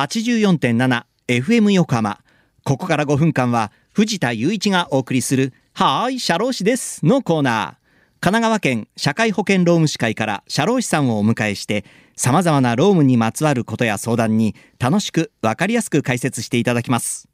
84.7FM 横浜。ここから5分間は藤田雄一がお送りするはーい、社労士ですのコーナー。神奈川県社会保険労務士会から社労士さんをお迎えして様々な労務にまつわることや相談に楽しくわかりやすく解説していただきます。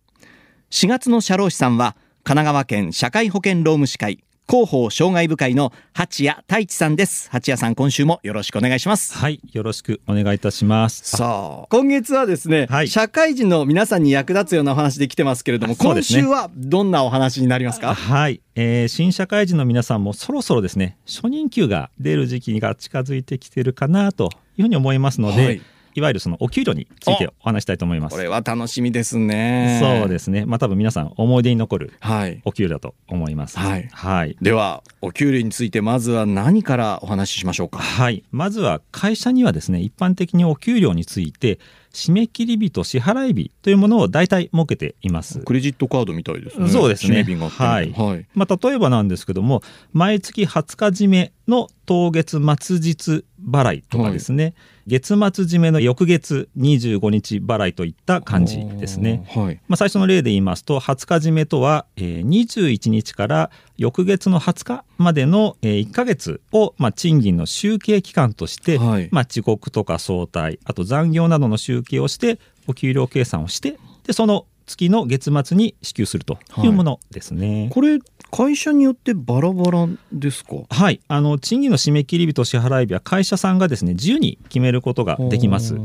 4月の社労士さんは神奈川県社会保険労務士会広報障害部会の八谷太一さんです。八谷さん、今週もよろしくお願いします。はい、よろしくお願いいたします。さあ、今月はですね、はい社会人の皆さんに役立つようなお話で来てますけれども、ね週はどんなお話になりますか？はい、えー新社会人の皆さんもそろそろですね、初任給が出る時期が近づいてきてるかなというふうに思いますので、はいい、わゆるそのお給料についてお話したいと思います。これは楽しみですね。。そうですすね。まあ多分皆さん思い出に残るはい。お給料と思います。はいはい。では、お給料についてまずは何からお話ししましょうか？はい、まずは会社にはですね一般的にお給料について締め切り日と支払い日というものを大体設けています。クレジットカードみたいですね。そうですね締め日があってねはい。まあ、例えばなんですけども毎月20日締めの当月末日払いとかですね、月末締めの翌月25日払いといった感じですね。はい。まあ、最初の例で言いますと20日締めとは、えー21日から翌月の20日までの、え1ヶ月を、まあ、賃金の集計期間として、はいまあ、遅刻とか早退あと残業などの集計をしてお給料計算をしてでその月の月末に支給するというものですね。これ、会社によってバラバラですか？はい、あの賃金の締め切り日と支払い日は会社さんがですね自由に決めることができます。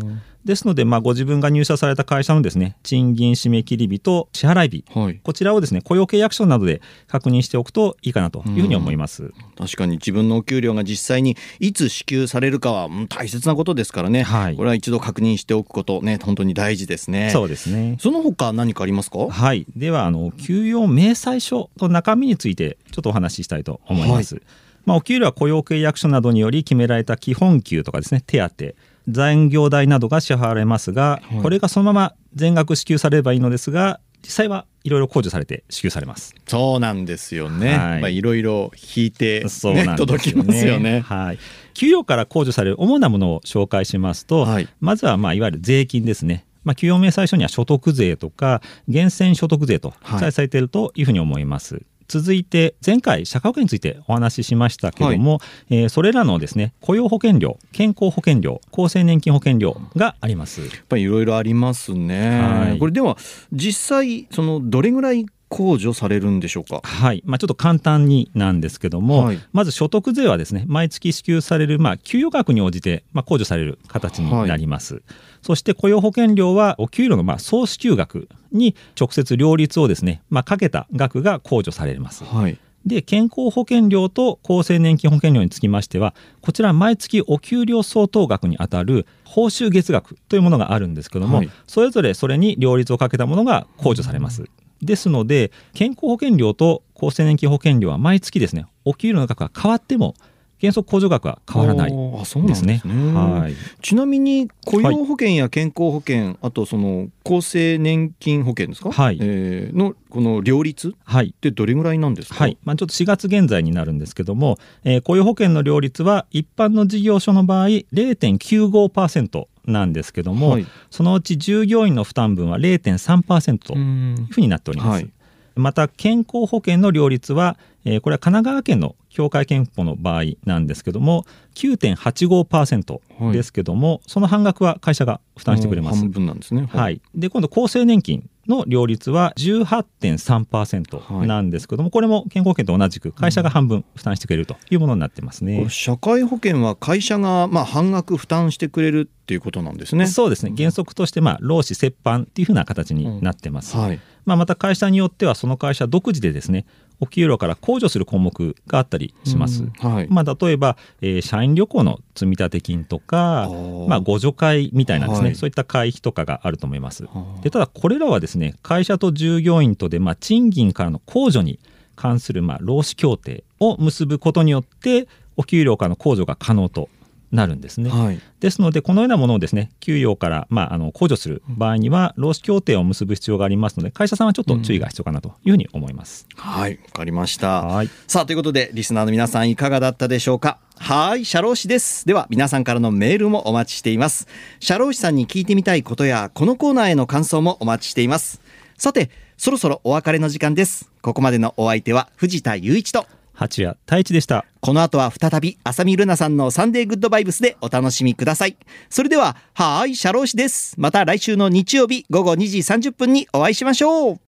ですので、まあ、ご自分が入社された会社のですね賃金締め切り日と支払い日。はい。こちらをですね雇用契約書などで確認しておくといいかなというふうに思います。確かに自分のお給料が実際にいつ支給されるかはうん大切なことですからね、はい。これは一度確認しておくことね本当に大事ですね。そうですね。その他何かありますか？はい、ではあの給与明細書の中身についてちょっとお話ししたいと思います。まあ、お給料は雇用契約書などにより決められた基本給とかですね手当残業代などが支払われますが、はい。これがそのまま全額支給されればいいのですが実際はいろいろ控除されて支給されます。そうなんですよね、はい。まあいろいろ引いて、ねそうなんね。届きますよね。はい、給与から控除される主なものを紹介しますと、はい。まずはまあいわゆる税金ですね。まあ、給与明細書には所得税とか源泉所得税と記載されているというふうに思います。続いて前回社会保険についてお話ししましたけども、えーそれらのですね雇用保険料健康保険料厚生年金保険料があります。やっぱりいろいろありますね、はい。これでは実際そのどれぐらい控除されるんでしょうか？はい、まあ、ちょっと簡単になんですけども、はい。まず所得税はですね毎月支給される、まあ、給与額に応じて、まあ、控除される形になります、そして雇用保険料はお給料のまあ総支給額に直接両立をですね、まあ、かけた額が控除されます。はい。で健康保険料と厚生年金保険料につきましてはこちら毎月お給料相当額にあたる報酬月額というものがあるんですけども、はい。それぞれそれに両立をかけたものが控除されます。ですので健康保険料と厚生年金保険料は毎月ですねお給料の額が変わっても原則控除額は変わらないあそうなんですね。はい。ちなみに雇用保険や健康保険、あとその厚生年金保険ですか、はい。えーのこの両立っはい。てどれぐらいなんですか、はい。まあ、ちょっと4月現在になるんですけども、えー雇用保険の両立は一般の事業所の場合0.95%なんですけども、はい。そのうち従業員の負担分は0.3%とういうんふうになっております。はい。また健康保険の両立は、えーこれは神奈川県の協会憲法の場合なんですけども9.85%ですけども、その半額は会社が負担してくれます。半。分なんですね。はい、で今度厚生年金の両立は18.3%なんですけども、これも健康保険と同じく会社が半分負担してくれるというものになってますね。これ社会保険は会社がまあ半額負担してくれるっていうことなんですね。そうですね原則としてまあ労使折半っていうふうな形になってます。はい。まあ、また会社によってはその会社独自でですねお給料から控除する項目があったりします。うんはい。まあ、例えば、えー社員旅行の積立金とかーまあ、互助会みたいなですね、はいそういった会費とかがあると思います。はあでただこれらはですねね会社と従業員とで、まあ、賃金からの控除に関する、まあ、労使協定を結ぶことによってお給料からの控除が可能となるんですね。はいですので、このようなものをですね、給与から、まあ、あの控除する場合には、労使協定を結ぶ必要がありますので、会社さんはちょっと注意が必要かなというふうに思います。はい、わかりました。はいさあ、ということで、リスナーの皆さんいかがだったでしょうか？はい、社労士です。では、皆さんからのメールもお待ちしています。社労士さんに聞いてみたいことや、このコーナーへの感想もお待ちしています。さて、そろそろお別れの時間です。ここまでのお相手は藤田雄一と、八谷太一でした。この後は再び浅見ルナさんのサンデーグッドバイブスでお楽しみください。それでは、はーい、社労士です。また来週の日曜日午後2時30分にお会いしましょう。